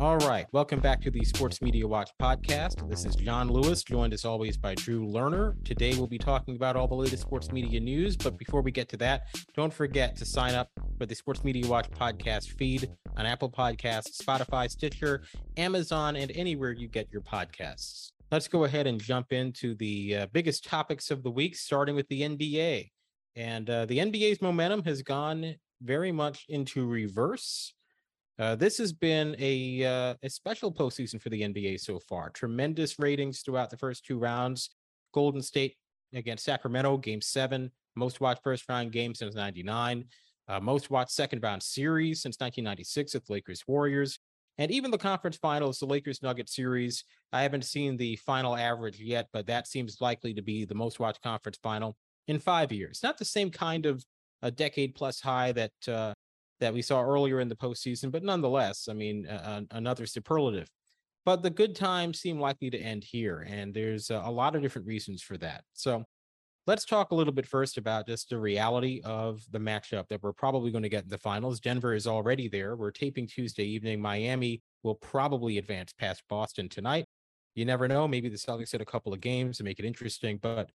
All right. Welcome back to the Sports Media Watch podcast. This is Jon Lewis, joined as always by Drew Lerner. Today we'll be talking about all the latest sports media news. But before we get to that, don't forget to sign up for the Sports Media Watch podcast feed on Apple Podcasts, Spotify, Stitcher, Amazon, and anywhere you get your podcasts. Let's go ahead and jump into the uh, biggest topics of the week, starting with the NBA. And uh, the NBA's momentum has gone very much into reverse. Uh, this has been a uh, a special postseason for the NBA so far. Tremendous ratings throughout the first two rounds. Golden State against Sacramento, Game Seven, most watched first round game since '99, uh, most watched second round series since 1996 with Lakers Warriors, and even the conference finals, the Lakers Nuggets series. I haven't seen the final average yet, but that seems likely to be the most watched conference final in five years. Not the same kind of a decade plus high that uh, that we saw earlier in the postseason, but nonetheless, I mean, uh, another superlative. But the good times seem likely to end here, and there's a lot of different reasons for that. So let's talk a little bit first about just the reality of the matchup that we're probably going to get in the finals. Denver is already there. We're taping Tuesday evening. Miami will probably advance past Boston tonight. You never know. Maybe the Celtics hit a couple of games to make it interesting, but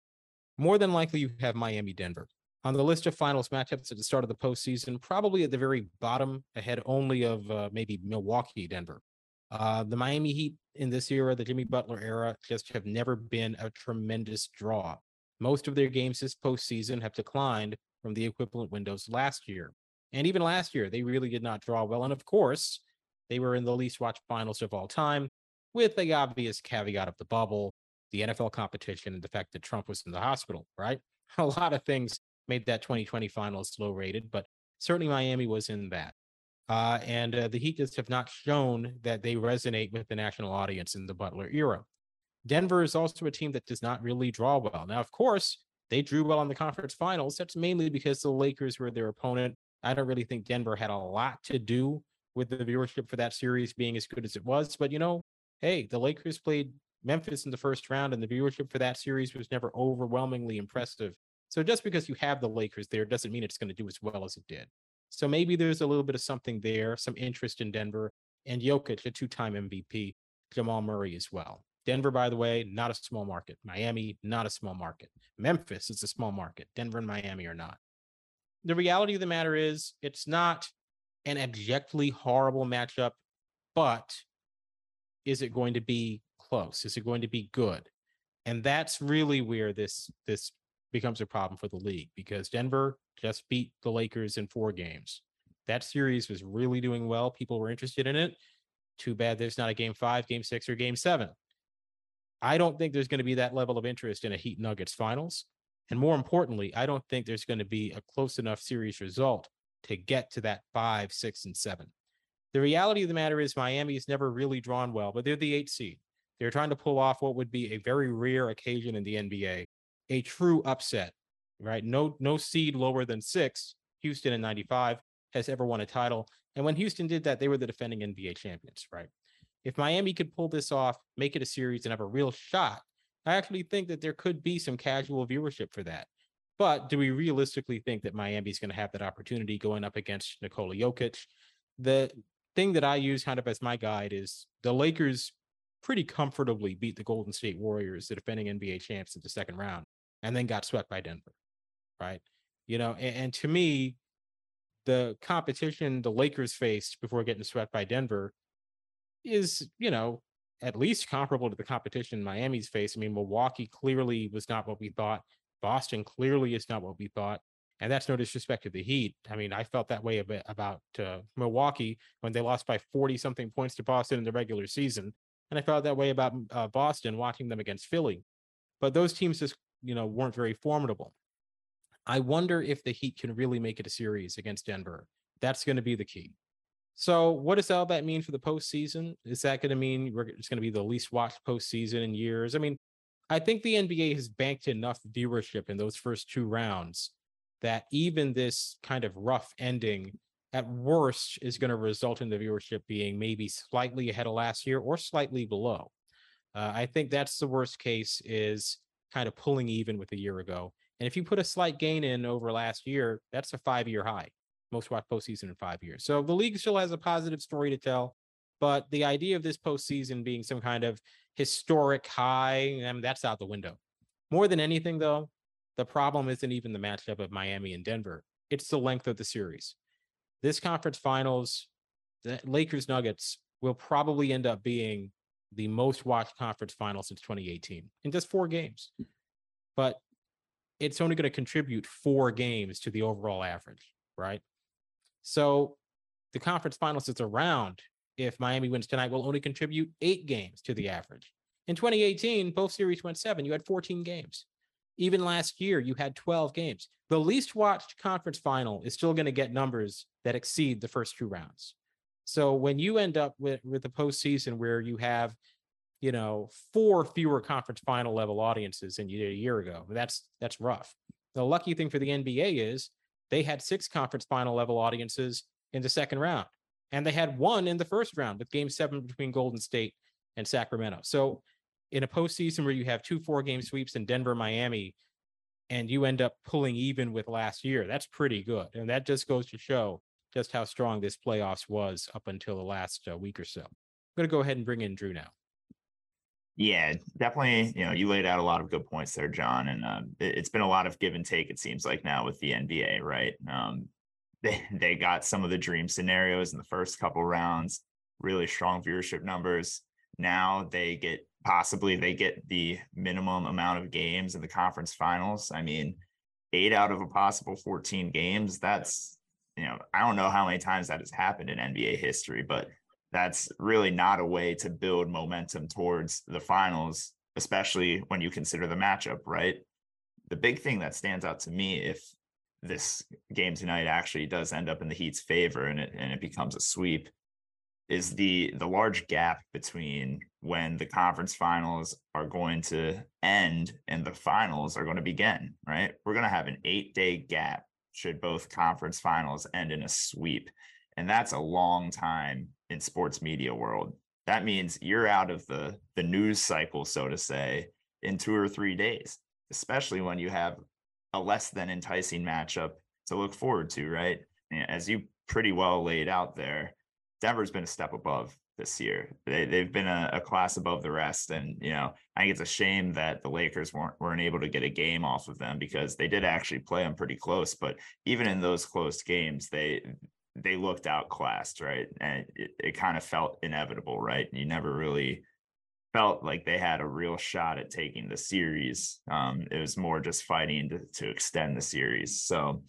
more than likely you have Miami Denver on the list of finals matchups at the start of the postseason, probably at the very bottom, ahead only of uh, maybe Milwaukee, Denver. Uh, the Miami Heat in this era, the Jimmy Butler era, just have never been a tremendous draw. Most of their games this postseason have declined from the equivalent windows last year. And even last year, they really did not draw well. And of course, they were in the least watched finals of all time, with the obvious caveat of the bubble, the NFL competition, and the fact that Trump was in the hospital, right? A lot of things made that 2020 finals low rated, but certainly Miami was in that. Uh, and uh, the Heat just have not shown that they resonate with the national audience in the Butler era. Denver is also a team that does not really draw well. Now, of course, they drew well in the conference finals. That's mainly because the Lakers were their opponent. I don't really think Denver had a lot to do with the viewership for that series being as good as it was. But, you know, hey, the Lakers played Memphis in the first round, and the viewership for that series was never overwhelmingly impressive. So just because you have the Lakers there doesn't mean it's going to do as well as it did. So maybe there's a little bit of something there, some interest in Denver and Jokic, a two-time MVP, Jamal Murray as well. Denver, by the way, not a small market. Miami, not a small market. Memphis is a small market. Denver and Miami are not. The reality of the matter is, it's not an abjectly horrible matchup, but is it going to be close? Is it going to be good? And that's really where this this becomes a problem for the league because Denver just beat the Lakers in four games. That series was really doing well. People were interested in it. Too bad there's not a game five, game six, or game seven. I don't think there's going to be that level of interest in a Heat Nuggets finals. And more importantly, I don't think there's going to be a close enough series result to get to that five, six, and seven. The reality of the matter is Miami has never really drawn well, but they're the eight seed. They're trying to pull off what would be a very rare occasion in the NBA a true upset, right? No, no seed lower than six. Houston in 95, has ever won a title. And when Houston did that, they were the defending NBA champions, right? If Miami could pull this off, make it a series, and have a real shot, I actually think that there could be some casual viewership for that. But do we realistically think that Miami's going to have that opportunity going up against Nikola Jokic? The thing that I use kind of as my guide is the Lakers pretty comfortably beat the Golden State Warriors, the defending NBA champs, in the second round, and then got swept by Denver. Right. You know, and, and to me, the competition the Lakers faced before getting swept by Denver is, you know, at least comparable to the competition Miami's faced. I mean, Milwaukee clearly was not what we thought. Boston clearly is not what we thought. And that's no disrespect to the Heat. I mean, I felt that way about uh, Milwaukee when they lost by 40 something points to Boston in the regular season. And I felt that way about uh, Boston watching them against Philly. But those teams just, you know, weren't very formidable. I wonder if the Heat can really make it a series against Denver. That's going to be the key. So, what does all that mean for the postseason? Is that going to mean it's going to be the least watched postseason in years? I mean, I think the NBA has banked enough viewership in those first two rounds that even this kind of rough ending, at worst, is going to result in the viewership being maybe slightly ahead of last year or slightly below. Uh, I think that's the worst case is kind of pulling even with a year ago. And if you put a slight gain in over last year, that's a five year high, most watched postseason in five years. So the league still has a positive story to tell. But the idea of this postseason being some kind of historic high, I mean, that's out the window. More than anything, though, the problem isn't even the matchup of Miami and Denver, it's the length of the series. This conference finals, the Lakers Nuggets will probably end up being the most watched conference final since 2018 in just four games. Hmm. But it's only going to contribute four games to the overall average, right? So the conference finals is around if Miami wins tonight, will only contribute eight games to the average. In 2018, both series went seven. You had 14 games. Even last year, you had 12 games. The least watched conference final is still going to get numbers that exceed the first two rounds. So when you end up with, with the postseason where you have, you know, four fewer conference final level audiences than you did a year ago, that's that's rough. The lucky thing for the NBA is they had six conference final level audiences in the second round and they had one in the first round with game seven between Golden State and Sacramento. So in a postseason where you have two four game sweeps in Denver, Miami, and you end up pulling even with last year, that's pretty good. And that just goes to show just how strong this playoffs was up until the last uh, week or so. I'm going to go ahead and bring in Drew now. Yeah, definitely. You know, you laid out a lot of good points there, Jon, and uh, it, has been a lot of give and take. It seems like now with the NBA, right? Um, they they got some of the dream scenarios in the first couple rounds, really strong viewership numbers. Now they get possibly they get the minimum amount of games in the conference finals. I mean, eight out of a possible 14 games. That's you know, I don't know how many times that has happened in NBA history, but that's really not a way to build momentum towards the finals, especially when you consider the matchup, right? The big thing that stands out to me if this game tonight actually does end up in the Heat's favor and it and it becomes a sweep is the the large gap between when the conference finals are going to end and the finals are going to begin, right? We're going to have an 8-day gap should both conference finals end in a sweep. And that's a long time in sports media world. That means you're out of the the news cycle so to say in 2 or 3 days, especially when you have a less than enticing matchup to look forward to, right? As you pretty well laid out there, Denver's been a step above this year. They they've been a, a, class above the rest, and you know I think it's a shame that the Lakers weren't weren't able to get a game off of them because they did actually play them pretty close. But even in those close games, they they looked outclassed, right? And it, it kind of felt inevitable, right? And you never really felt like they had a real shot at taking the series. Um, it was more just fighting to, to extend the series. So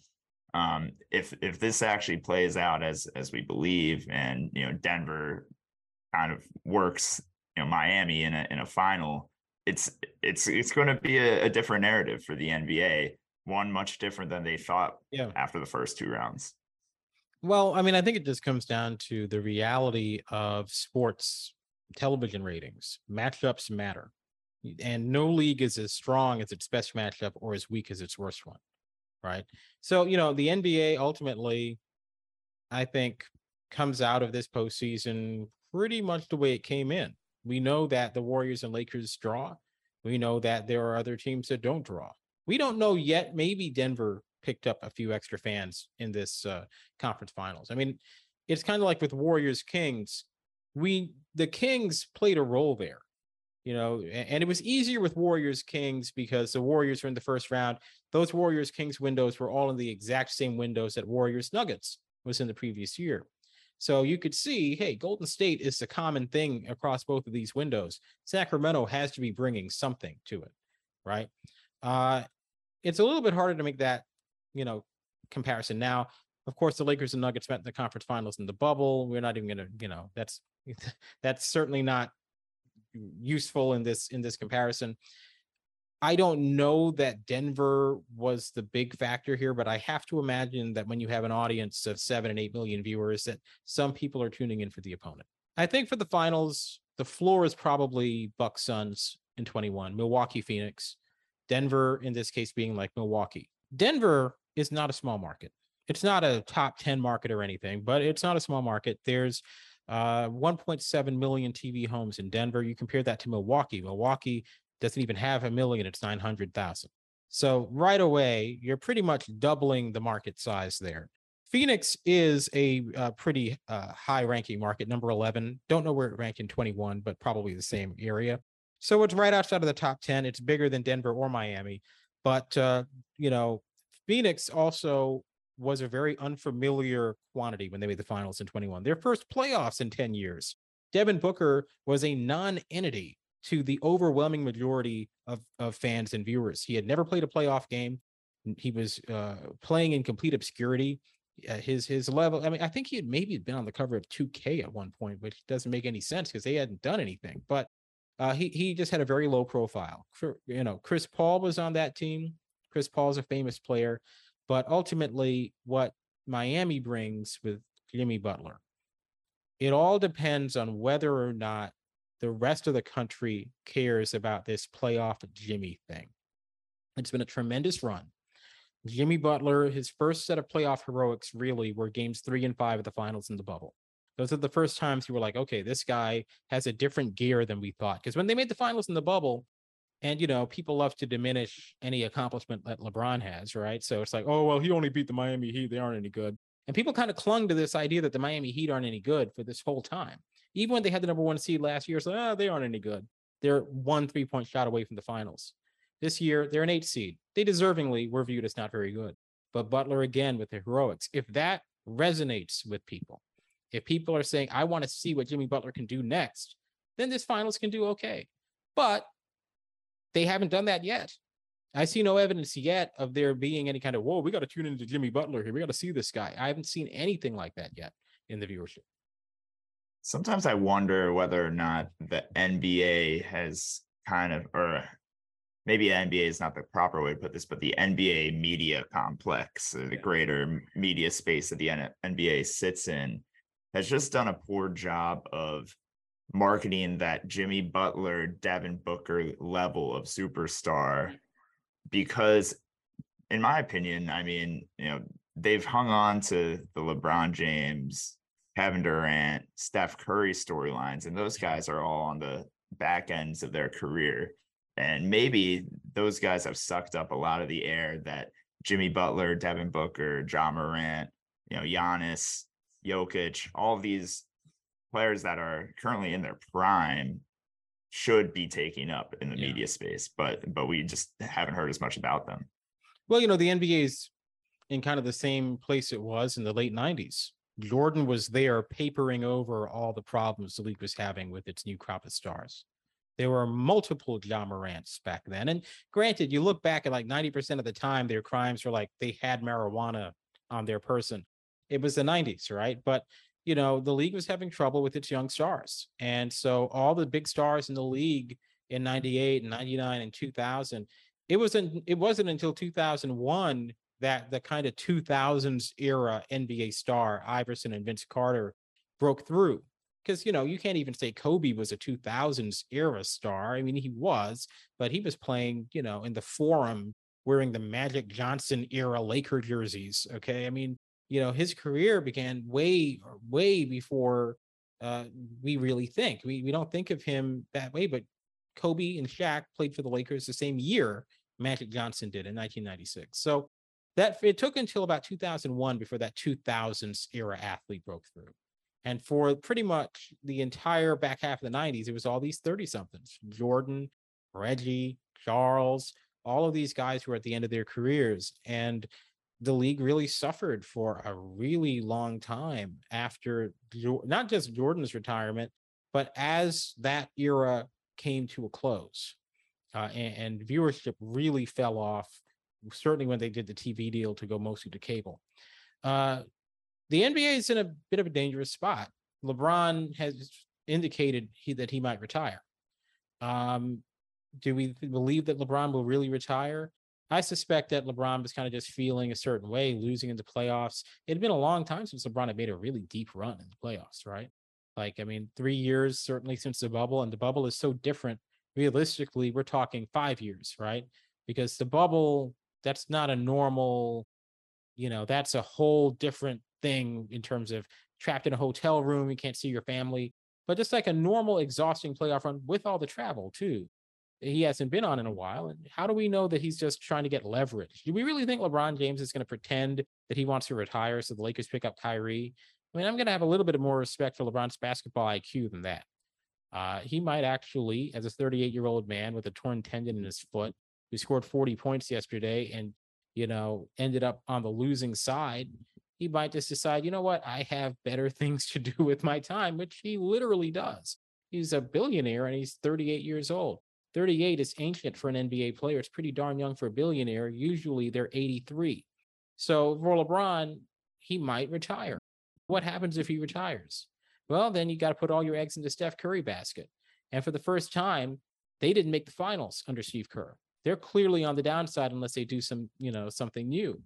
um, if if this actually plays out as as we believe, and you know Denver kind of works, you know Miami in a in a final, it's it's it's going to be a, a different narrative for the NBA. One much different than they thought yeah. after the first two rounds. Well, I mean, I think it just comes down to the reality of sports television ratings. Matchups matter. And no league is as strong as its best matchup or as weak as its worst one. Right. So, you know, the NBA ultimately, I think, comes out of this postseason pretty much the way it came in. We know that the Warriors and Lakers draw. We know that there are other teams that don't draw. We don't know yet. Maybe Denver picked up a few extra fans in this uh, conference finals. I mean, it's kind of like with Warriors Kings. We the Kings played a role there, you know, and it was easier with Warriors Kings because the Warriors were in the first round. Those Warriors Kings windows were all in the exact same windows that Warriors Nuggets was in the previous year. So you could see, hey, Golden State is a common thing across both of these windows. Sacramento has to be bringing something to it, right? Uh, it's a little bit harder to make that, you know, comparison now. Of course, the Lakers and Nuggets met in the conference finals in the bubble. We're not even going to, you know, that's that's certainly not useful in this in this comparison. I don't know that Denver was the big factor here, but I have to imagine that when you have an audience of seven and eight million viewers, that some people are tuning in for the opponent. I think for the finals, the floor is probably Bucks Suns in 21, Milwaukee Phoenix, Denver in this case being like Milwaukee. Denver is not a small market. It's not a top 10 market or anything, but it's not a small market. There's uh, 1.7 million TV homes in Denver. You compare that to Milwaukee. Milwaukee doesn't even have a million, it's 900,000. So right away, you're pretty much doubling the market size there. Phoenix is a, a pretty uh, high ranking market, number 11. Don't know where it ranked in 21, but probably the same area. So it's right outside of the top 10. It's bigger than Denver or Miami. But, uh, you know, Phoenix also was a very unfamiliar quantity when they made the finals in 21. Their first playoffs in 10 years. Devin Booker was a non entity to the overwhelming majority of, of fans and viewers. He had never played a playoff game. He was uh, playing in complete obscurity. Uh, his his level. I mean, I think he had maybe been on the cover of 2K at one point, which doesn't make any sense because they hadn't done anything. But uh, he he just had a very low profile. You know, Chris Paul was on that team. Chris Paul is a famous player, but ultimately, what Miami brings with Jimmy Butler, it all depends on whether or not the rest of the country cares about this playoff Jimmy thing. It's been a tremendous run. Jimmy Butler, his first set of playoff heroics really were games three and five of the finals in the bubble. Those are the first times you were like, okay, this guy has a different gear than we thought. Because when they made the finals in the bubble, and you know, people love to diminish any accomplishment that LeBron has, right? So it's like, oh well, he only beat the Miami Heat; they aren't any good. And people kind of clung to this idea that the Miami Heat aren't any good for this whole time. Even when they had the number one seed last year, so oh, ah, they aren't any good. They're one three point shot away from the finals. This year, they're an eight seed. They deservingly were viewed as not very good. But Butler again with the heroics. If that resonates with people, if people are saying, I want to see what Jimmy Butler can do next, then this finals can do okay. But they haven't done that yet. I see no evidence yet of there being any kind of, whoa, we got to tune into Jimmy Butler here. We got to see this guy. I haven't seen anything like that yet in the viewership. Sometimes I wonder whether or not the NBA has kind of, or maybe the NBA is not the proper way to put this, but the NBA media complex, the greater media space that the NBA sits in, has just done a poor job of marketing that Jimmy Butler, Devin Booker level of superstar mm. because in my opinion, I mean, you know, they've hung on to the LeBron James, Kevin Durant, Steph Curry storylines, and those mm-hmm. guys are all on the back ends of their career. And maybe those guys have sucked up a lot of the air that Jimmy Butler, Devin Booker, Ja Morant, you know, Giannis, Jokic, all these players that are currently in their prime should be taking up in the yeah. media space, but but we just haven't heard as much about them. Well, you know, the NBA's in kind of the same place it was in the late 90s. Jordan was there papering over all the problems the league was having with its new crop of stars. There were multiple Ja Morants back then. And granted, you look back at like 90% of the time, their crimes were like they had marijuana on their person. It was the 90s, right? But you know, the league was having trouble with its young stars. And so all the big stars in the league in 98 and 99 and 2000, it wasn't it wasn't until 2001 that the kind of 2000s era NBA star Iverson and Vince Carter broke through. Because you know you can't even say Kobe was a 2000s era star. I mean he was, but he was playing you know in the Forum wearing the Magic Johnson era Laker jerseys. Okay, I mean you know, his career began way, way before uh, we really think. We we don't think of him that way, but Kobe and Shaq played for the Lakers the same year Magic Johnson did in 1996. So that it took until about 2001 before that 2000s era athlete broke through. And for pretty much the entire back half of the 90s, it was all these 30 somethings Jordan, Reggie, Charles, all of these guys who were at the end of their careers. And the league really suffered for a really long time after not just Jordan's retirement, but as that era came to a close. Uh, and, and, viewership really fell off, certainly when they did the TV deal to go mostly to cable. Uh, the NBA is in a bit of a dangerous spot. LeBron has indicated he, that he might retire. Um, do we believe that LeBron will really retire? I suspect that LeBron was kind of just feeling a certain way, losing in the playoffs. It had been a long time since LeBron had made a really deep run in the playoffs, right? Like, I mean, three years certainly since the bubble, and the bubble is so different. Realistically, we're talking five years, right? Because the bubble, that's not a normal, you know, that's a whole different thing in terms of trapped in a hotel room, you can't see your family, but just like a normal, exhausting playoff run with all the travel, too he hasn't been on in a while. And how do we know that he's just trying to get leverage? Do we really think LeBron James is going to pretend that he wants to retire so the Lakers pick up Kyrie? I mean, I'm going to have a little bit more respect for LeBron's basketball IQ than that. Uh, he might actually, as a 38 year old man with a torn tendon in his foot, who scored 40 points yesterday and, you know, ended up on the losing side, he might just decide, you know what, I have better things to do with my time, which he literally does. He's a billionaire and he's 38 years old. 38 is ancient for an NBA player. It's pretty darn young for a billionaire. Usually they're 83. So for LeBron, he might retire. What happens if he retires? Well, then you got to put all your eggs into Steph Curry basket. And for the first time, they didn't make the finals under Steve Kerr. They're clearly on the downside unless they do some, you know, something new.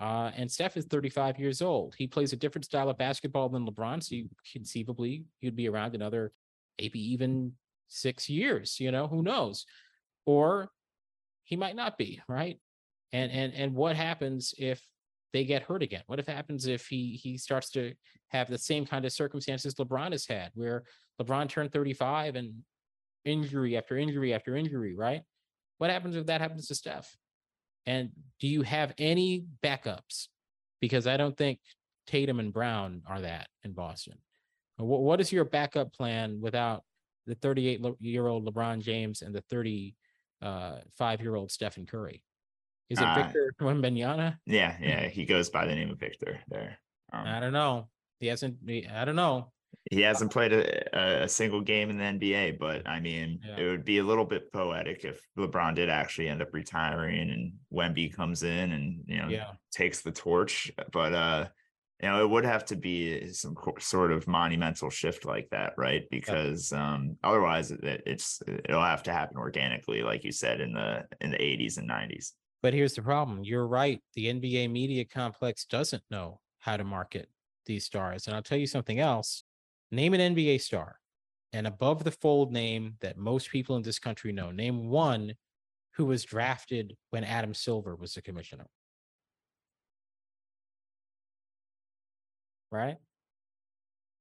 Uh, and Steph is 35 years old. He plays a different style of basketball than LeBron, so you, conceivably he'd be around another maybe even six years, you know, who knows? Or he might not be, right? And and and what happens if they get hurt again? What if happens if he he starts to have the same kind of circumstances LeBron has had, where LeBron turned 35 and injury after injury after injury, right? What happens if that happens to Steph? And do you have any backups? Because I don't think Tatum and Brown are that in Boston. What, what is your backup plan without the 38 year old LeBron James and the 35 year old Stephen Curry? Is it uh, Victor Wembanyama? Yeah, yeah, he goes by the name of Victor there. Um, I don't know. He hasn't. I don't know. He hasn't played a, a single game in the NBA, but I mean, yeah. it would be a little bit poetic if LeBron did actually end up retiring and Wemby comes in and you know yeah. takes the torch. But uh, you know, it would have to be some sort of monumental shift like that, right? Because um, otherwise, it, it's it'll have to happen organically, like you said in the in the 80s and 90s. But here's the problem: you're right. The NBA media complex doesn't know how to market these stars, and I'll tell you something else. Name an NBA star, and above the fold name that most people in this country know. Name one who was drafted when Adam Silver was the commissioner. right?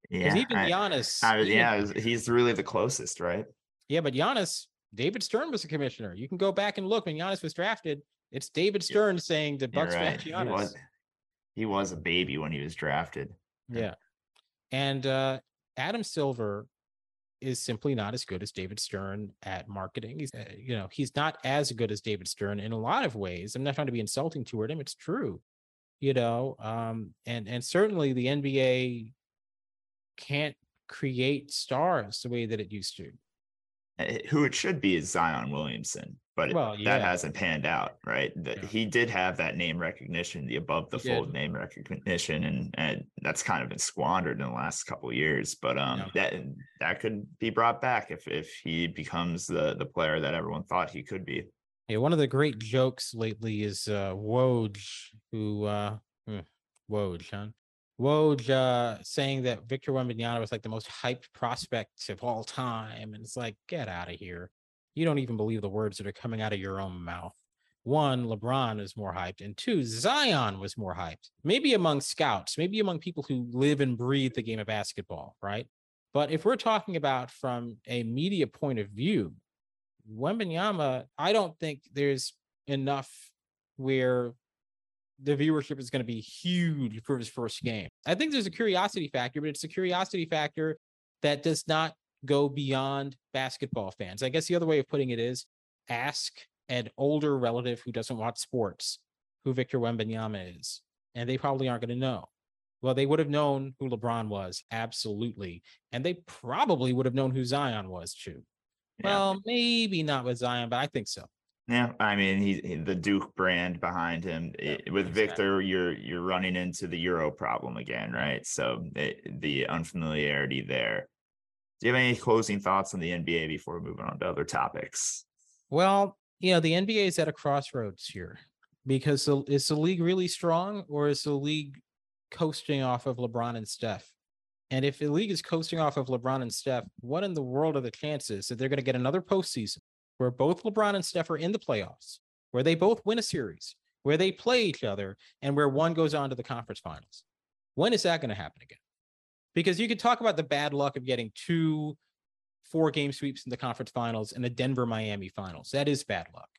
Yeah, even Giannis, I, I, yeah, he's really the closest, right? Yeah, but Giannis, David Stern was the commissioner. You can go back and look when Giannis was drafted. It's David Stern saying the Bucks right. Giannis. He was, he was a baby when he was drafted. Yeah, and uh, Adam Silver is simply not as good as David Stern at marketing. He's, uh, you know, he's not as good as David Stern in a lot of ways. I'm not trying to be insulting toward him. It's true you know um and and certainly the nba can't create stars the way that it used to who it should be is zion williamson but well, yeah. that hasn't panned out right that yeah. he did have that name recognition the above the he fold did. name recognition and and that's kind of been squandered in the last couple years but um yeah. that that could be brought back if if he becomes the the player that everyone thought he could be yeah, one of the great jokes lately is uh Woj, who uh hmm, Woj, huh? Woj uh saying that Victor Wembanyama was like the most hyped prospect of all time. And it's like, get out of here. You don't even believe the words that are coming out of your own mouth. one, LeBron is more hyped, and two, Zion was more hyped. Maybe among scouts, maybe among people who live and breathe the game of basketball, right? But if we're talking about from a media point of view, Wembanyama, I don't think there's enough where the viewership is going to be huge for his first game. I think there's a curiosity factor, but it's a curiosity factor that does not go beyond basketball fans. I guess the other way of putting it is ask an older relative who doesn't watch sports who Victor Wembanyama is, and they probably aren't going to know. Well, they would have known who LeBron was, absolutely. And they probably would have known who Zion was, too. Yeah. Well, maybe not with Zion, but I think so. Yeah, I mean, he's the Duke brand behind him. Yeah, it, with exactly. Victor, you're you're running into the Euro problem again, right? So it, the unfamiliarity there. Do you have any closing thoughts on the NBA before moving on to other topics? Well, you know, the NBA is at a crossroads here because the, is the league really strong or is the league coasting off of LeBron and Steph? And if the league is coasting off of LeBron and Steph, what in the world are the chances that they're going to get another postseason where both LeBron and Steph are in the playoffs, where they both win a series, where they play each other, and where one goes on to the conference finals? When is that going to happen again? Because you could talk about the bad luck of getting two four game sweeps in the conference finals and the Denver Miami finals. That is bad luck.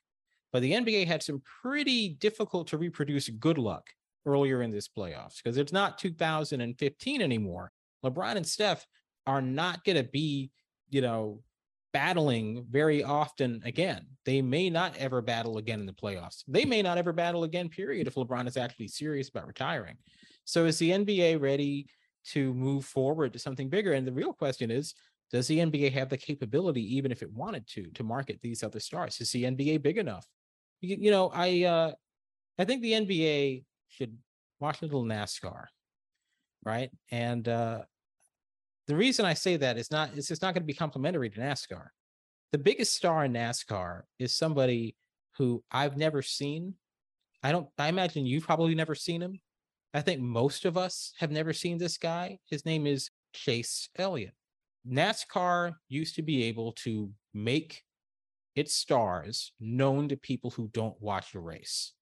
But the NBA had some pretty difficult to reproduce good luck earlier in this playoffs because it's not 2015 anymore LeBron and Steph are not going to be, you know, battling very often again. They may not ever battle again in the playoffs. They may not ever battle again, period, if LeBron is actually serious about retiring. So is the NBA ready to move forward to something bigger? And the real question is, does the NBA have the capability, even if it wanted to, to market these other stars? Is the NBA big enough? You, you know, I uh I think the NBA should watch a little NASCAR right? And uh, the reason I say that is not it's just not going to be complimentary to NASCAR. The biggest star in NASCAR is somebody who I've never seen. I don't. I imagine you've probably never seen him. I think most of us have never seen this guy. His name is Chase Elliott. NASCAR used to be able to make its stars known to people who don't watch the race.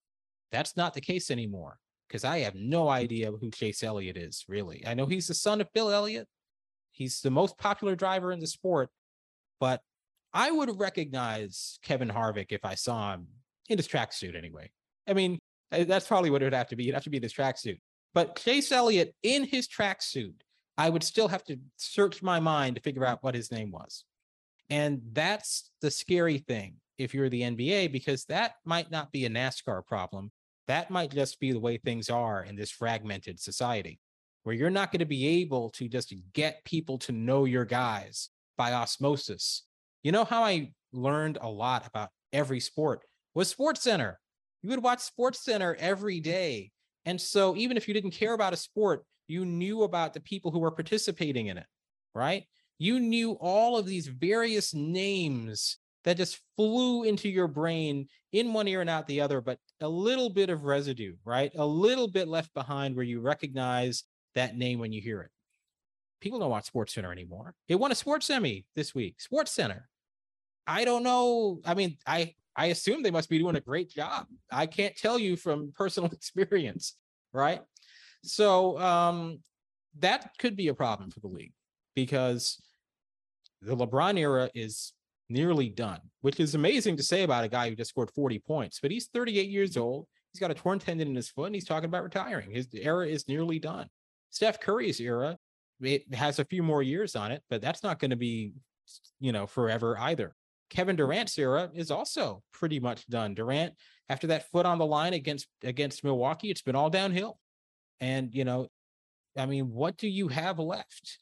That's not the case anymore because I have no mm. idea who Chase Elliott is, really. I know he's the son of Bill Elliott. He's the most popular driver in the sport, but I would recognize Kevin Harvick if I saw him in his tracksuit anyway. I mean, that's probably what it would have to be. It'd have to be in this tracksuit. But Chase Elliott in his tracksuit, I would still have to search my mind to figure out what his name was. And that's the scary thing if you're the NBA, because that might not be a NASCAR problem. That might just be the way things are in this fragmented society, where you're not going to be able to just get people to know your guys by osmosis. You know how I learned a lot about every sport was Sports Center. You would watch Sports Center every day. And so even if you didn't care about a sport, you knew about the people who were participating in it, right? You knew all of these various names that just flew into your brain in one ear and out the other, but a little bit of residue, right? A little bit left behind where you recognize that name when you hear it. People don't watch Sports Center anymore. It won a Sports Emmy this week. Sports Center. I don't know. I mean, I I assume they must be doing a great job. I can't tell you from personal experience, right? So um, that could be a problem for the league because the LeBron era is nearly done, which is amazing to say about a guy who just scored 40 points. But he's 38 years old. He's got a torn tendon in his foot and he's talking about retiring. His era is nearly done. Steph Curry's era, it has a few more years on it, but that's not going to be, you know, forever either. Kevin Durant's era is also pretty much done. Durant, after that foot on the line against against Milwaukee, it's been all downhill. And you know, I mean, what do you have left?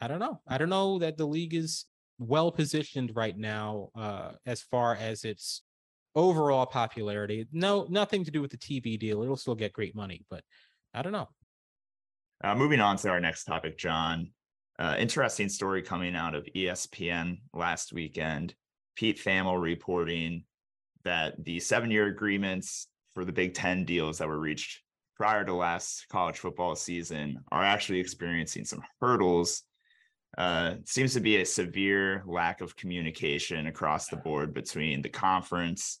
I don't know. I don't know that the league is well positioned right now uh, as far as its overall popularity. No, nothing to do with the TV deal. It'll still get great money, but I don't know. Uh, moving on to our next topic, Jon. Uh, interesting story coming out of ESPN last weekend. Pete Thamel reporting that the seven-year agreements for the Big Ten deals that were reached prior to last college football season are actually experiencing some hurdles uh, seems to be a severe lack of communication across the board between the conference,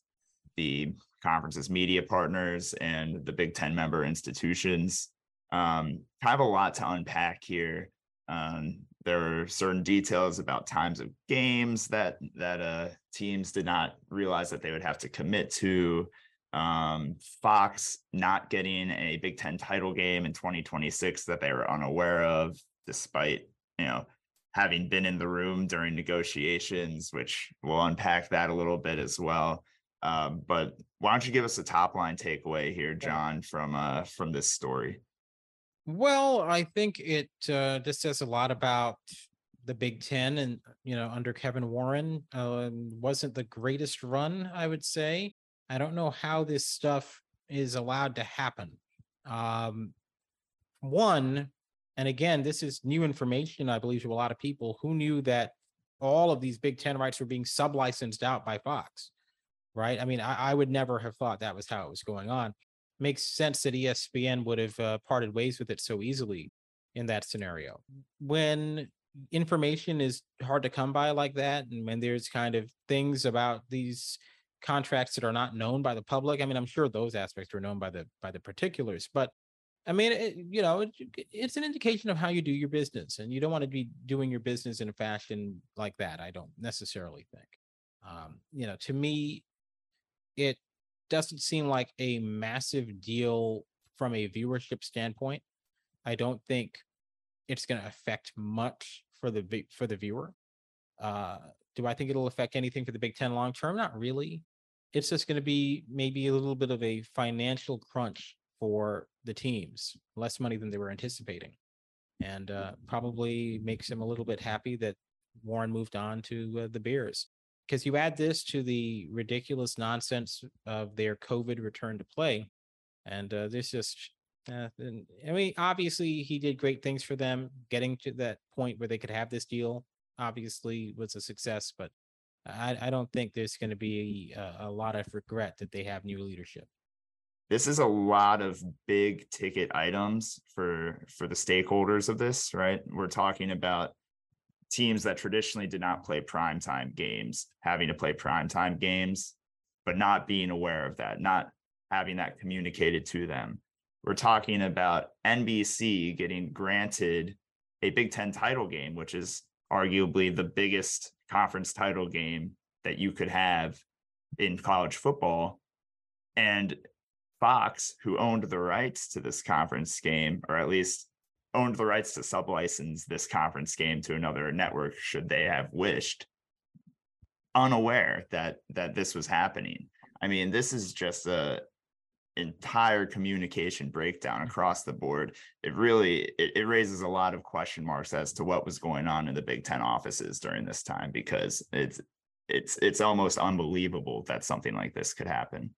the conference's media partners and the Big Ten member institutions. Um, kind of a lot to unpack here. Um, there are certain details about times of games that that uh, teams did not realize that they would have to commit to. Um, Fox not getting a Big Ten title game in 2026 that they were unaware of, despite you know having been in the room during negotiations, which we'll unpack that a little bit as well. Um, but why don't you give us a top line takeaway here, Jon, from uh, from this story? Well, I think it uh, this says a lot about the Big Ten, and you know, under Kevin Warren, uh, wasn't the greatest run, I would say. I don't know how this stuff is allowed to happen. Um, one, and again, this is new information, I believe, to a lot of people who knew that all of these Big Ten rights were being sub-licensed out by Fox right? I mean, I, I, would never have thought that was how it was going on. Makes sense that ESPN would have uh, parted ways with it so easily in that scenario. When information is hard to come by like that, and when there's kind of things about these contracts that are not known by the public, I mean, I'm sure those aspects are known by the by the particulars, but I mean, it, you know, it, it's an indication of how you do your business, and you don't want to be doing your business in a fashion like that. I don't necessarily think. Um, you know, to me, it doesn't seem like a massive deal from a viewership standpoint. I don't think it's going to affect much for the for the viewer. Uh, do I think it'll affect anything for the Big Ten long term? Not really. It's just going to be maybe a little bit of a financial crunch for the teams, less money than they were anticipating, and uh, probably makes them a little bit happy that Warren moved on to uh, the Bears because you add this to the ridiculous nonsense of their COVID return to play, and uh, this just. Uh, I mean, obviously, he did great things for them. Getting to that point where they could have this deal, obviously, was a success. But I, I don't think there's going to be a, a lot of regret that they have new leadership this is a lot of big ticket items for for the stakeholders of this right we're talking about teams that traditionally did not play primetime games having to play primetime games, but not being aware of that, not having that communicated to them. We're talking about NBC getting granted a Big Ten title game, which is arguably the biggest conference title game that you could have in college football. And Fox, who owned the rights to this conference game, or at least owned the rights to sublicense this conference game to another network should they have wished unaware that that this was happening. I mean this is just a entire communication breakdown mm. across the board. It really it, it raises a lot of question marks as to what was going on in the big 10 offices during this time because it's it's it's almost unbelievable that something like this could happen.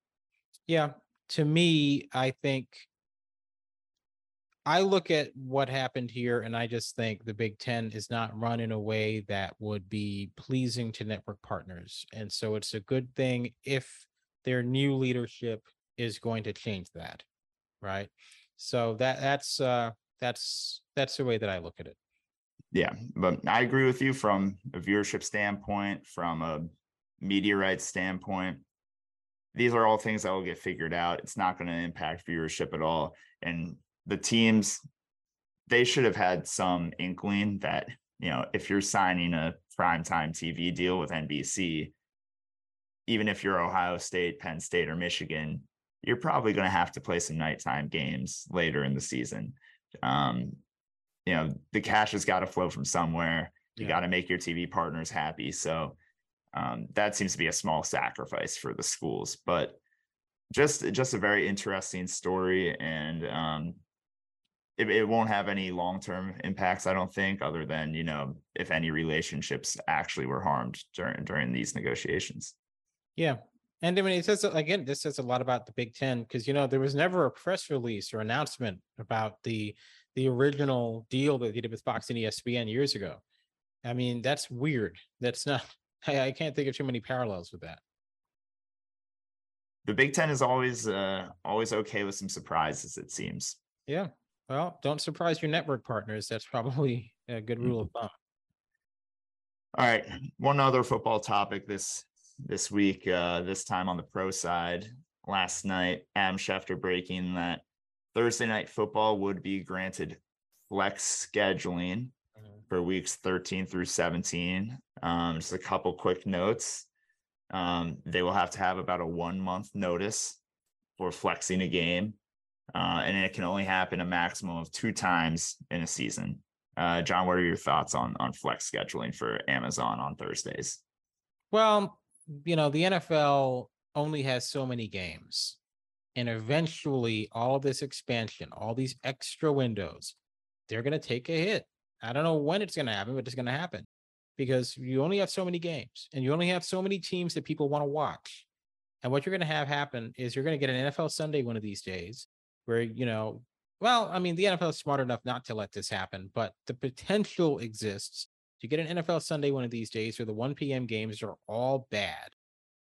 Yeah. To me i think I look at what happened here and I just think the Big Ten is not run in a way that would be pleasing to network partners. And so it's a good thing if their new leadership is going to change that. Right. So that that's uh that's that's the way that I look at it. Yeah, but I agree with you from a viewership standpoint, from a media rights standpoint. These are all things that will get figured out. It's not going to impact viewership at all. And the teams they should have had some inkling that you know if you're signing a primetime TV deal with NBC, even if you're Ohio State, Penn State, or Michigan, you're probably going to have to play some nighttime games later in the season. Um, you know, the cash has got to flow from somewhere. You yeah. got to make your TV partners happy. So um, that seems to be a small sacrifice for the schools, but just just a very interesting story and um, it, it won't have any long-term impacts i don't think other than you know if any relationships actually were harmed during during these negotiations. Yeah. And i mean it says again this says a lot about the big ten because you know there was never a press release or announcement about the the original deal that they did with fox and espn years ago. I mean that's weird. That's not i, I can't think of too many parallels with that. The big ten is always uh always okay with some surprises it seems. Yeah well, don't surprise your network partners. That's probably a good rule of thumb. All right, one other football topic this this week. Uh, this time on the pro side, last night. Adam Schefter breaking that Thursday night football would be granted flex scheduling mm-hmm. for weeks 13 through 17. Um, just a couple quick notes. Um, they will have to have about a one month notice for flexing a game. Uh, and it can only happen a maximum of two times in a season. Uh, Jon, what are your thoughts on on flex scheduling for Amazon on Thursdays? Well, you know, the NFL only has so many games. And eventually, all this expansion, all these extra windows, they're going to take a hit. I don't know when it's going to happen, but it's going to happen because you only have so many games and you only have so many teams that people want to watch. And what you're going to have happen is you're going to get an NFL Sunday one of these days where, you know, well, I mean, the NFL is smart enough not to let this happen, but the potential exists to get an NFL Sunday one of these days where the 1 p.m. games are all bad.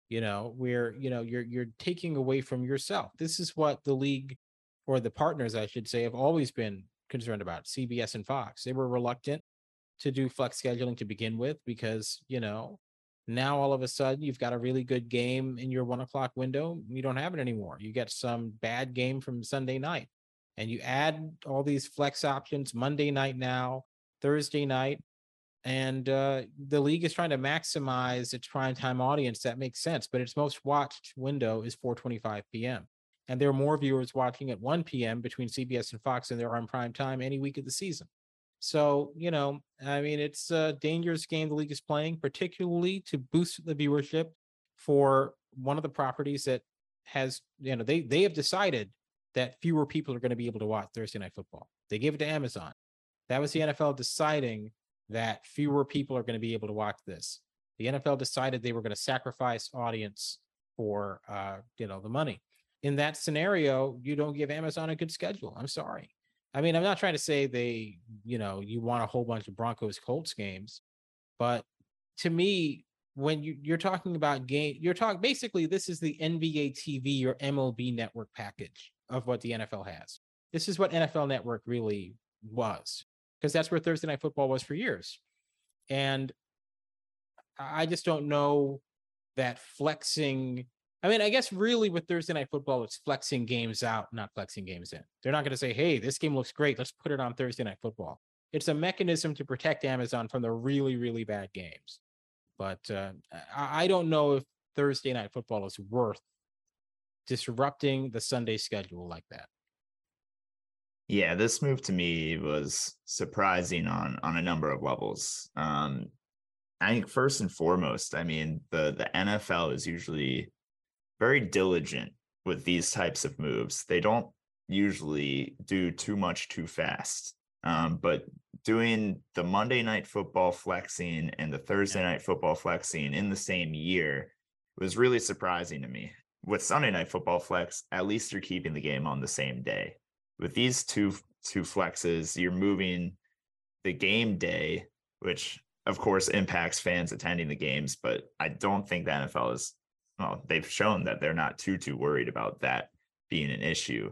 You know, where you know you're you're taking away from yourself. This is what the league or the partners, I should say, have always been concerned about. CBS and Fox. They were reluctant to do flex scheduling to begin with because you know now all of a sudden you've got a really good game in your one o'clock window. You don't have it anymore. You get some bad game from Sunday night, and you add all these flex options Monday night now, Thursday night and uh, the league is trying to maximize its prime time audience. That makes sense, but its most watched window is 4:25 p.m. And there are more viewers watching at 1 p.m. between CBS and Fox than there are on prime time any week of the season. So you know, I mean, it's a dangerous game the league is playing, particularly to boost the viewership for one of the properties that has you know they they have decided that fewer people are going to be able to watch Thursday night football. They gave it to Amazon. That was the NFL deciding that fewer people are going to be able to watch this. The NFL decided they were going to sacrifice audience for uh, you know the money. In that scenario, you don't give Amazon a good schedule. I'm sorry. I mean, I'm not trying to say they, you know, you want a whole bunch of Broncos Colts games, but to me, when you, you're talking about game, you're talking basically this is the NBA TV or MLB network package of what the NFL has. This is what NFL Network really was because that's where Thursday night football was for years. And I just don't know that flexing. I mean, I guess really with Thursday night football, it's flexing games out, not flexing games in. They're not going to say, hey, this game looks great. Let's put it on Thursday night football. It's a mechanism to protect Amazon from the really, really bad games. But uh, I don't know if Thursday night football is worth disrupting the Sunday schedule like that. Yeah, this move to me was surprising on on a number of levels. Um, I think first and foremost, I mean the the NFL is usually very diligent with these types of moves. They don't usually do too much too fast. Um, but doing the Monday night football flexing and the Thursday night football flexing in the same year was really surprising to me. With Sunday night football flex, at least you're keeping the game on the same day with these two two flexes, you're moving the game day, which of course impacts fans attending the games, but I don't think the NFL is well, they've shown that they're not too too worried about that being an issue.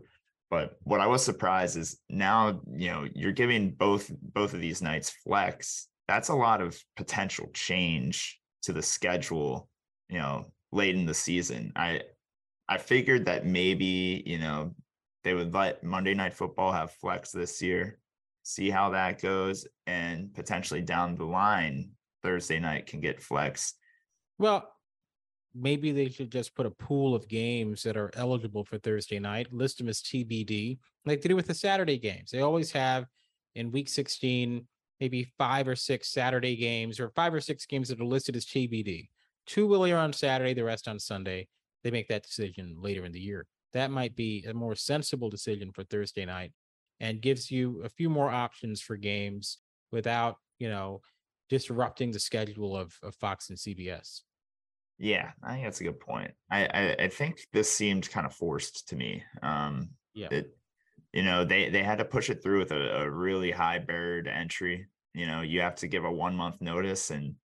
But what I was surprised is now, you know, you're giving both both of these nights flex. That's a lot of potential change to the schedule, you know, late in the season. I I figured that maybe, you know, they would let Monday Night Football have flex this year, see how that goes, and potentially down the line, Thursday night can get flex. Well, maybe they should just put a pool of games that are eligible for Thursday night, list them as TBD, like they do with the Saturday games. They always have in week 16, maybe five or six Saturday games or five or six games that are listed as TBD. Two will air on Saturday, the rest on Sunday. They make that decision later in the year that might be a more sensible decision for Thursday night and gives you a few more options for games without, you know, disrupting the schedule of, of Fox and CBS. Yeah, I think that's a good point. I, I, I think this seemed kind of forced to me. Um, yeah. It, you know, they they had to push it through with a, a really high barrier to entry. You know, you have to give a one month notice, and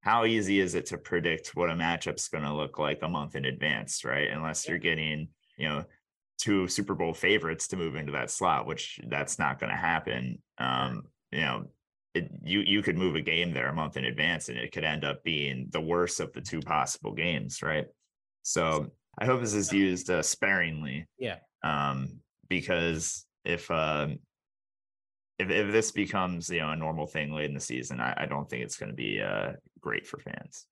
how easy is it to predict what a matchup's going to look like a month in advance, right? Unless you're getting you know, two Super Bowl favorites to move into that slot, which that's not going to happen. Um, you know, it, you you could move a game there a month in advance, and it could end up being the worst of the two possible games, right? So I hope this is used uh, sparingly. Yeah. Um, because if uh, if if this becomes you know a normal thing late in the season, I, I don't think it's going to be uh great for fans.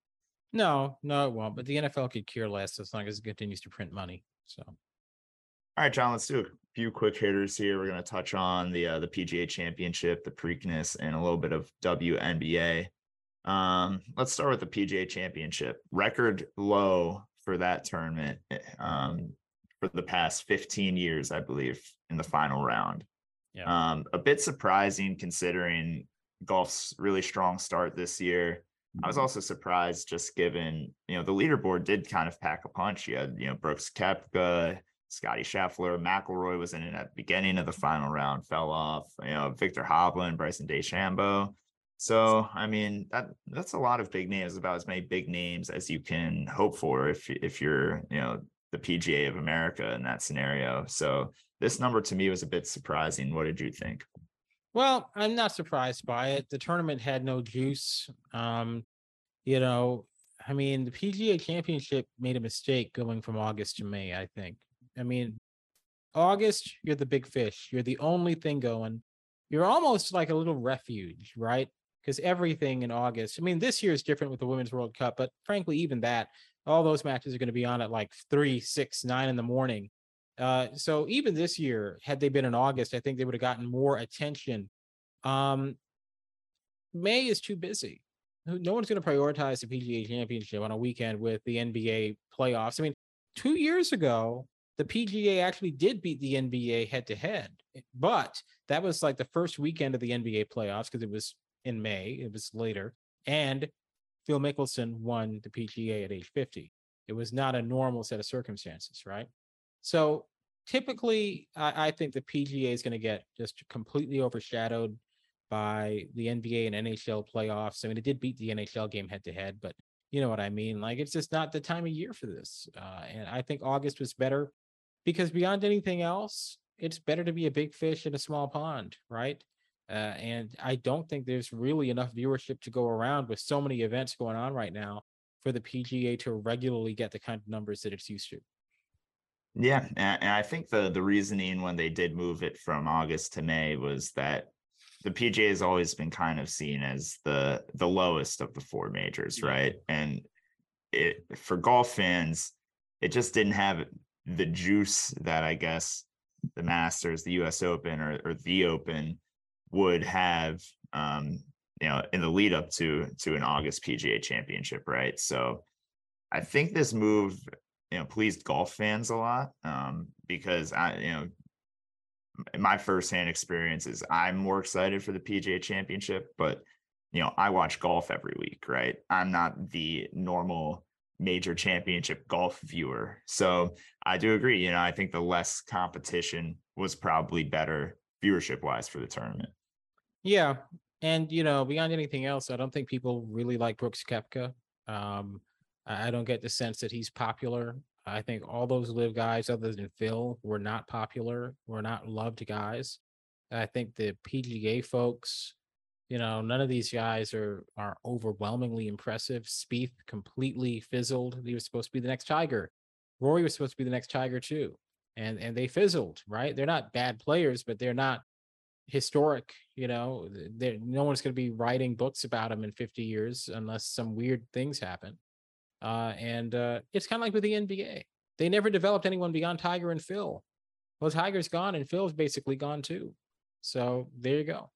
No, no, it won't. But the NFL could care less as long as it continues to print money. So. All right, Jon, let's do a few quick hitters here. We're going to touch on the uh, the PGA Championship, the Preakness, and a little bit of WNBA. Um, let's start with the PGA Championship. Record low for that tournament eh, um, for the past 15 years, I believe, in the final round. Yeah. Um, a bit surprising considering golf's really strong start this year. I was mm-hmm. also surprised just given, you know, the leaderboard did kind of pack a punch. You had, you know, Brooks Koepka, Scottie Scheffler, McIlroy was in it at the beginning of the final round, fell off. You know, Viktor Hovland, Bryson DeChambeau. So, I mean, that that's a lot of big names, about as many big names as you can hope for if if you're, you know, the PGA of America in that scenario. So, this number to me was a bit surprising. What did you think? Well, I'm not surprised by it. The tournament had no juice. Um, you know, I mean, the PGA Championship made a mistake going from August to May, I think. I mean, August, you're the big fish. You're the only thing going. You're almost like a little refuge, right? Because everything in August, I mean, this year is different with the Women's World Cup, but frankly, even that, all those matches are going to be on at like three, six, nine in the morning. Uh, so even this year, had they been in August, I think they would have gotten more attention. Um, May is too busy. No one's going to prioritize the PGA Championship on a weekend with the NBA playoffs. I mean, two years ago, the PGA actually did beat the NBA head to head, but that was like the first weekend of the NBA playoffs because it was in May, it was later, and Phil Mickelson won the PGA at age 50. It was not a normal set of circumstances, right? So typically, I, I think the PGA is going to get just completely overshadowed by the NBA and NHL playoffs. I mean, it did beat the NHL game head to head, but you know what I mean? Like, it's just not the time of year for this. Uh, and I think August was better because beyond anything else, it's better to be a big fish in a small pond, right? Uh, and I don't think there's really enough viewership to go around with so many events going on right now for the PGA to regularly get the kind of numbers that it's used to. Yeah, and I think the the reasoning when they did move it from August to May was that the PGA has always been kind of seen as the the lowest of the four majors, right? And it for golf fans, it just didn't have the juice that I guess the Masters, the U.S. Open, or, or the Open would have, um, you know, in the lead up to to an August PGA Championship, right? So, I think this move, you know, pleased golf fans a lot um, because I, you know, my firsthand experience is I'm more excited for the PGA Championship, but you know, I watch golf every week, right? I'm not the normal major championship golf viewer. So I do agree. You know, I think the less competition was probably better viewership wise for the tournament. Yeah. And, you know, beyond anything else, I don't think people really like Brooks Koepka. Um, I don't get the sense that he's popular. I think all those LIV guys, other than Phil, were not popular, were not loved guys. I think the PGA folks you know, none of these guys are are overwhelmingly impressive. Spieth completely fizzled. He was supposed to be the next Tiger. Rory was supposed to be the next Tiger too, and and they fizzled. Right? They're not bad players, but they're not historic. You know, they no one's going to be writing books about them in 50 years unless some weird things happen. Uh, and uh, it's kind of like with the NBA. They never developed anyone beyond Tiger and Phil. Well, Tiger's gone and Phil's basically gone too. So there you go.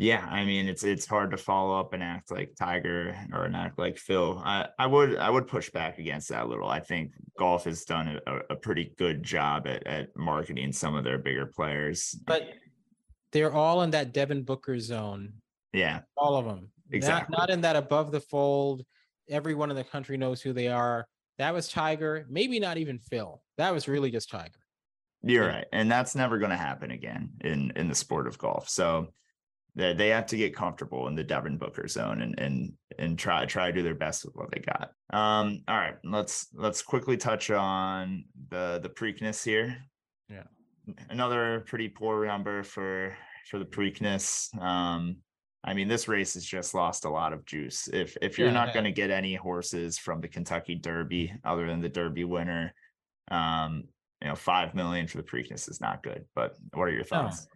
Yeah, I mean it's it's hard to follow up and act like Tiger or an act like Phil. I, I would I would push back against that a little. I think golf has done a, a pretty good job at, at marketing some of their bigger players. But they're all in that Devin Booker zone. Yeah. All of them. Exactly. Not, not in that above the fold, everyone in the country knows who they are. That was Tiger, maybe not even Phil. That was really just Tiger. You're yeah. right. And that's never going to happen again in in the sport of golf. So they, they have to get comfortable in the Devin Booker zone and and and try try to do their best with what they got. Um, all right, let's let's quickly touch on the the Preakness here. Yeah, another pretty poor number for for the Preakness. Um, I mean, this race has just lost a lot of juice. If if you're Yeah, not yeah. going to get any horses from the Kentucky Derby other than the Derby winner, um, you know, five million for the Preakness is not good. But what are your thoughts?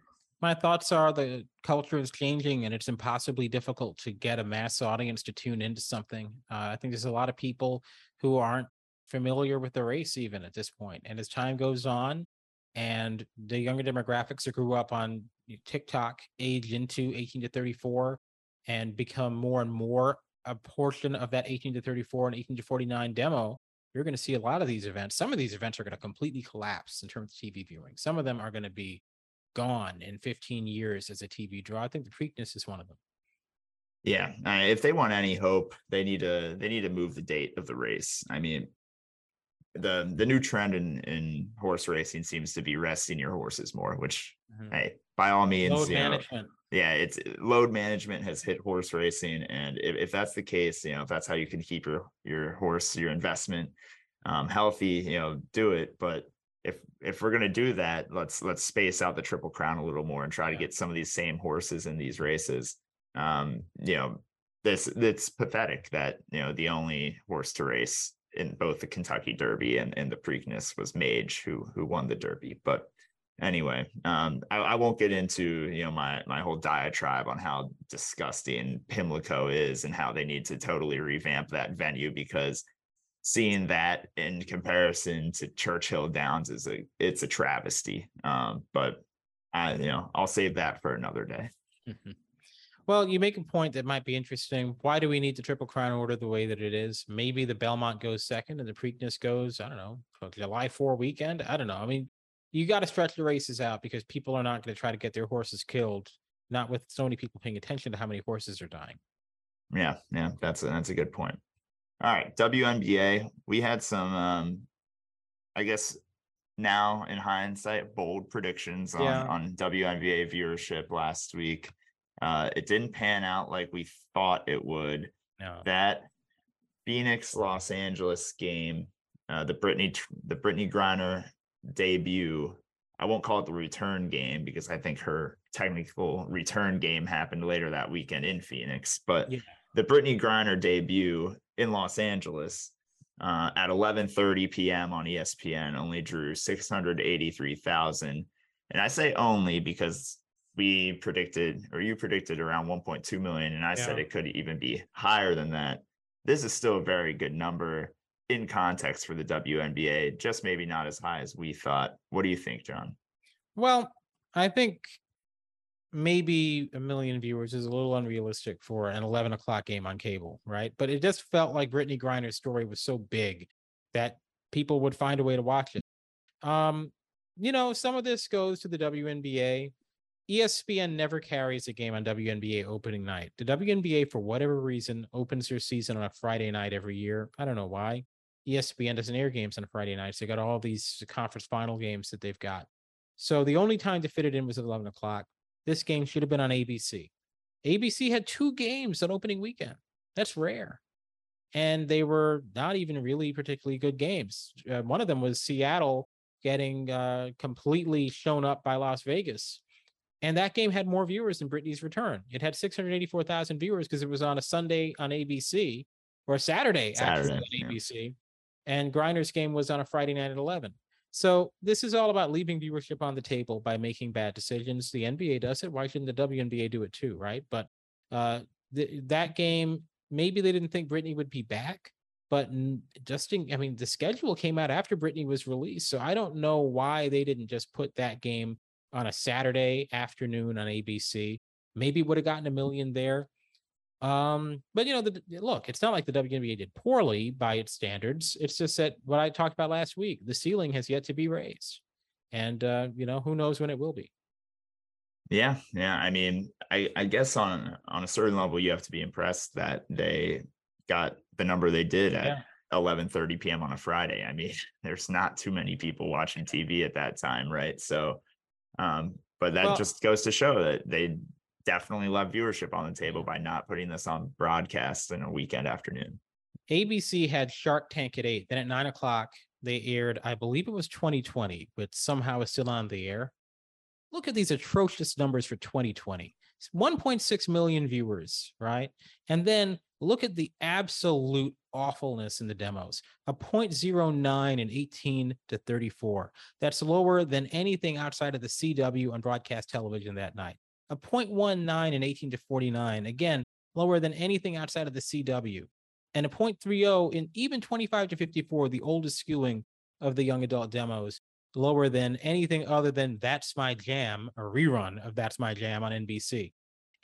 My thoughts are the culture is changing and it's impossibly difficult to get a mass audience to tune into something. Uh, I think there's a lot of people who aren't familiar with the race even at this point. And as time goes on and the younger demographics that grew up on TikTok age into 18 to 34 and become more and more a portion of that 18 to 34 and 18 to 49 demo, you're going to see a lot of these events. Some of these events are going to completely collapse in terms of TV viewing. Some of them are going to be gone in 15 years as a TV draw. I think the Preakness is one of them. Yeah, uh, if they want any hope, they need to they need to move the date of the race. I mean, the the new trend in in horse racing seems to be resting your horses more, which hey, by all means, Load you know, yeah, it's load management has hit horse racing, and if, if that's the case, you know, if that's how you can keep your your horse, your investment, um, healthy, you know, do it. But if if we're gonna do that, let's let's space out the triple crown a little more and try to get some of these same horses in these races. Um, you know, this it's pathetic that you know the only horse to race in both the Kentucky Derby and, and the Preakness was Mage, who who won the Derby, but anyway um I, I won't get into you know my my whole diatribe on how disgusting pimlico is and how they need to totally revamp that venue because seeing that in comparison to churchill downs is a it's a travesty um but i you know i'll save that for another day Mhm. Well, you make a point that might be interesting. Why do we need the Triple Crown order the way that it is? Maybe the Belmont goes second and the Preakness goes, I don't know, July 4 weekend. I don't know. I mean, you got to stretch the races out because people are not going to try to get their horses killed, not with so many people paying attention to how many horses are dying. yeah yeah that's a that's a good point all right WNBA we had some um i guess now in hindsight bold predictions on Yeah. on WNBA viewership last week uh it didn't pan out like we thought it would No. that Phoenix Los Angeles game uh the Brittany the Brittney Griner debut I won't call it the return game because I think her technical return game happened later that weekend in Phoenix but Yeah. the Brittney Griner debut in Los Angeles uh, at 11:30 p.m. on ESPN only drew 683,000, and I say only because we predicted or you predicted around 1.2 million, and I said it could even be higher than that. This is still a very good number in context for the WNBA, just maybe not as high as we thought. What do you think, Jon? Well, I think maybe a million viewers is a little unrealistic for an 11 o'clock game on cable, right? But it just felt like Brittney Griner's story was so big that people would find a way to watch it. Um, you know, some of this goes to the WNBA. ESPN never carries a game on WNBA opening night. The WNBA, for whatever reason, opens their season on a Friday night every year. I don't know why. ESPN doesn't air games on a Friday nights. They got all these conference final games that they've got. So the only time to fit it in was at 11 o'clock. This game should have been on ABC. ABC had two games on opening weekend. That's rare. And they were not even really particularly good games. Uh, one of them was Seattle getting uh, completely shown up by Las Vegas. And that game had more viewers than Brittney's return. It had 684,000 viewers because it was on a Sunday on ABC or a Saturday, actually on yeah. ABC. And Griner's game was on a Friday night at 11. So this is all about leaving viewership on the table by making bad decisions. The NBA does it. Why shouldn't the WNBA do it too? Right. But uh, th- that game, maybe they didn't think Brittney would be back, but n- just in, I mean, the schedule came out after Brittney was released. So I don't know why they didn't just put that game on a Saturday afternoon on ABC. Maybe would have gotten a million there. Um, but you know, the, look, it's not like the WNBA did poorly by its standards. It's just that what I talked about last week, the ceiling has yet to be raised. And uh, you know, who knows when it will be. Yeah, yeah. I mean, I, I guess on on a certain level, you have to be impressed that they got the number they did at Yeah. 11:30 p.m. on a Friday. I mean, there's not too many people watching TV at that time, right? So, um, but that Well- just goes to show that they definitely left viewership on the table mm-hmm. by not putting this on broadcast in a weekend afternoon. ABC had Shark Tank at eight. Then at nine o'clock, they aired, I believe it was 2020, but somehow is still on the air. Look at these atrocious numbers for 2020 1.6 million viewers, right? And then look at the absolute awfulness in the demos a 0.09 in 18 to 34. That's lower than anything outside of the CW on broadcast television that night. A 0.19 in 18 to 49, again, lower than anything outside of the CW. And a 0.30 in even 25 to 54, the oldest skewing of the young adult demos, lower than anything other than That's My Jam, a rerun of That's My Jam on NBC.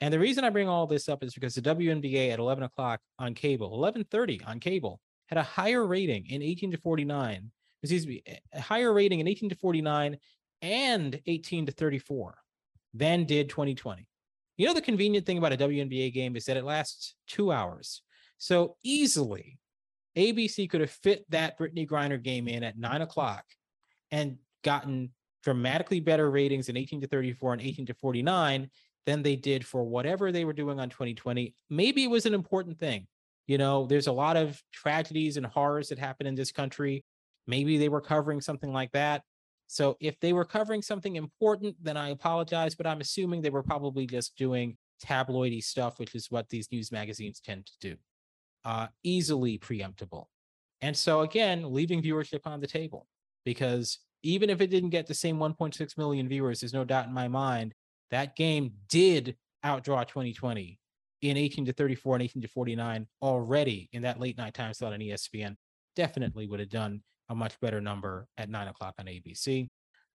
And the reason I bring all this up is because the WNBA at 11 o'clock on cable, 11:30 on cable, had a higher rating in 18 to 49. Excuse me, a higher rating in 18 to 49 and 18 to 34 than did 2020. You know the convenient thing about a WNBA game is that it lasts two hours. So easily, ABC could have fit that Brittney Griner game in at nine o'clock and gotten dramatically better ratings in 18 to 34 and 18 to 49 than they did for whatever they were doing on 2020. Maybe it was an important thing. You know, there's a lot of tragedies and horrors that happen in this country. Maybe they were covering something like that. So if they were covering something important, then I apologize, but I'm assuming they were probably just doing tabloidy stuff, which is what these news magazines tend to do. Uh, easily preemptible. And so again, leaving viewership on the table because even if it didn't get the same 1.6 million viewers, there's no doubt in my mind that game did outdraw 2020 in 18 to 34 and 18 to 49 already in that late night time slot on ESPN. Definitely would have done a much better number at nine o'clock on ABC.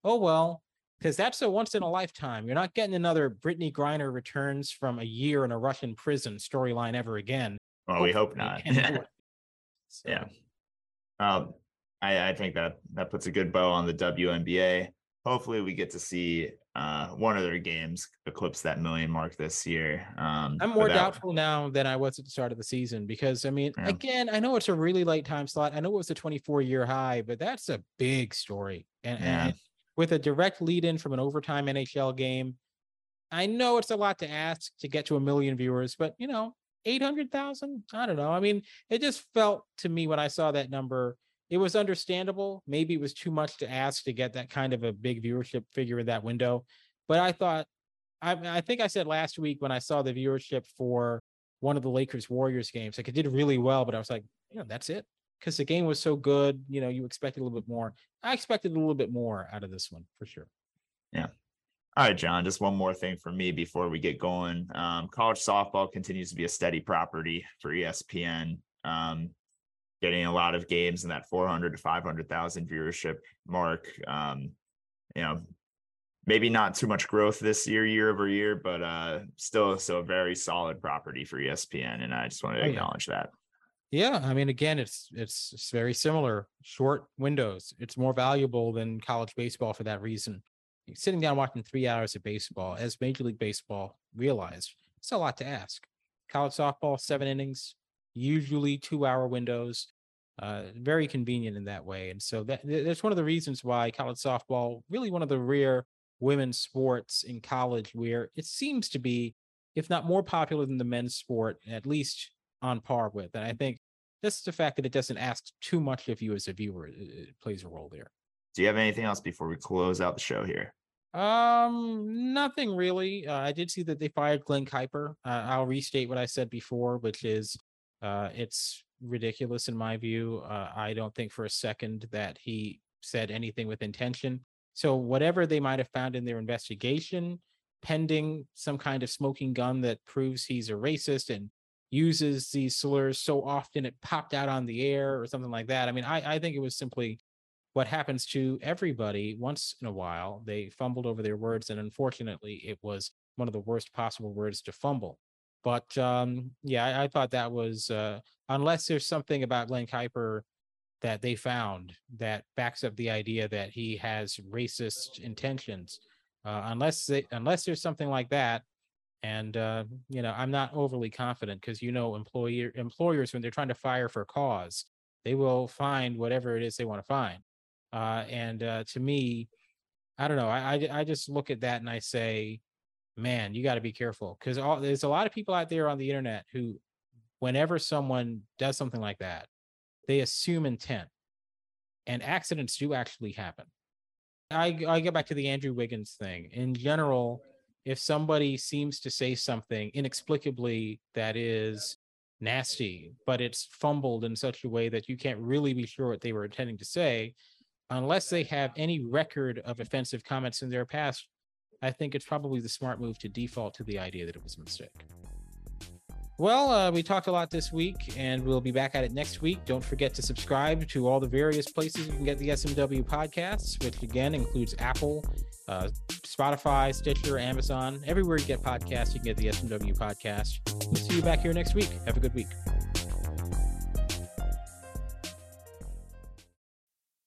Oh well, because that's a once in a lifetime. You're not getting another Brittney Griner returns from a year in a Russian prison storyline ever again. Well, we hope not. so. Yeah. Um, I, I think that that puts a good bow on the WNBA. Hopefully, we get to see uh, one of their games eclipse that million mark this year. Um, I'm more doubtful now than I was at the start of the season because I mean, yeah. again, I know it's a really late time slot. I know it was a 24 year high, but that's a big story. And, yeah. and with a direct lead in from an overtime NHL game, I know it's a lot to ask to get to a million viewers, but you know, 800,000, I don't know. I mean, it just felt to me when I saw that number, it was understandable. Maybe it was too much to ask to get that kind of a big viewership figure in that window. But I thought, I, I think I said last week when I saw the viewership for one of the Lakers Warriors games, like it did really well, but I was like, you know, that's it. Because the game was so good, you know, you expected a little bit more. I expected a little bit more out of this one for sure. Yeah. All right, Jon, just one more thing for me before we get going. Um, college softball continues to be a steady property for ESPN. Um, getting a lot of games in that 400 to 500,000 viewership mark. Um, you know, maybe not too much growth this year, year over year, but uh, still, still a very solid property for ESPN. And I just wanted to oh, acknowledge yeah. that. Yeah, I mean, again, it's, it's it's very similar. Short windows. It's more valuable than college baseball for that reason. Sitting down watching three hours of baseball, as Major League Baseball realized, it's a lot to ask. College softball, seven innings, usually two hour windows uh, very convenient in that way and so that that's one of the reasons why college softball really one of the rare women's sports in college where it seems to be if not more popular than the men's sport at least on par with and i think just the fact that it doesn't ask too much of you as a viewer it, plays a role there do you have anything else before we close out the show here um, nothing really. Uh, I did see that they fired Glen Kuiper. Uh, I'll restate what I said before, which is, uh, it's ridiculous in my view. Uh, I don't think for a second that he said anything with intention. So whatever they might have found in their investigation, pending some kind of smoking gun that proves he's a racist and uses these slurs so often it popped out on the air or something like that. I mean, I, I think it was simply what happens to everybody once in a while. They fumbled over their words, and unfortunately, it was one of the worst possible words to fumble. But um, yeah, I, I, thought that was uh, unless there's something about Glen Kuiper that they found that backs up the idea that he has racist intentions. Uh, unless they, unless there's something like that, and uh, you know, I'm not overly confident because you know, employer employers when they're trying to fire for cause, they will find whatever it is they want to find. Uh, and uh, to me, I don't know. I, I I just look at that and I say, man, you got to be careful because there's a lot of people out there on the internet who, whenever someone does something like that, they assume intent, and accidents do actually happen. I I get back to the Andrew Wiggins thing. In general, if somebody seems to say something inexplicably that is nasty, but it's fumbled in such a way that you can't really be sure what they were intending to say, unless they have any record of offensive comments in their past, I think it's probably the smart move to default to the idea that it was a mistake. Well, uh, we talked a lot this week, and we'll be back at it next week. Don't forget to subscribe to all the various places you can get the SMW podcasts, which again includes Apple, uh, Spotify, Stitcher, Amazon. Everywhere you get podcasts, you can get the SMW podcast. We'll see you back here next week. Have a good week.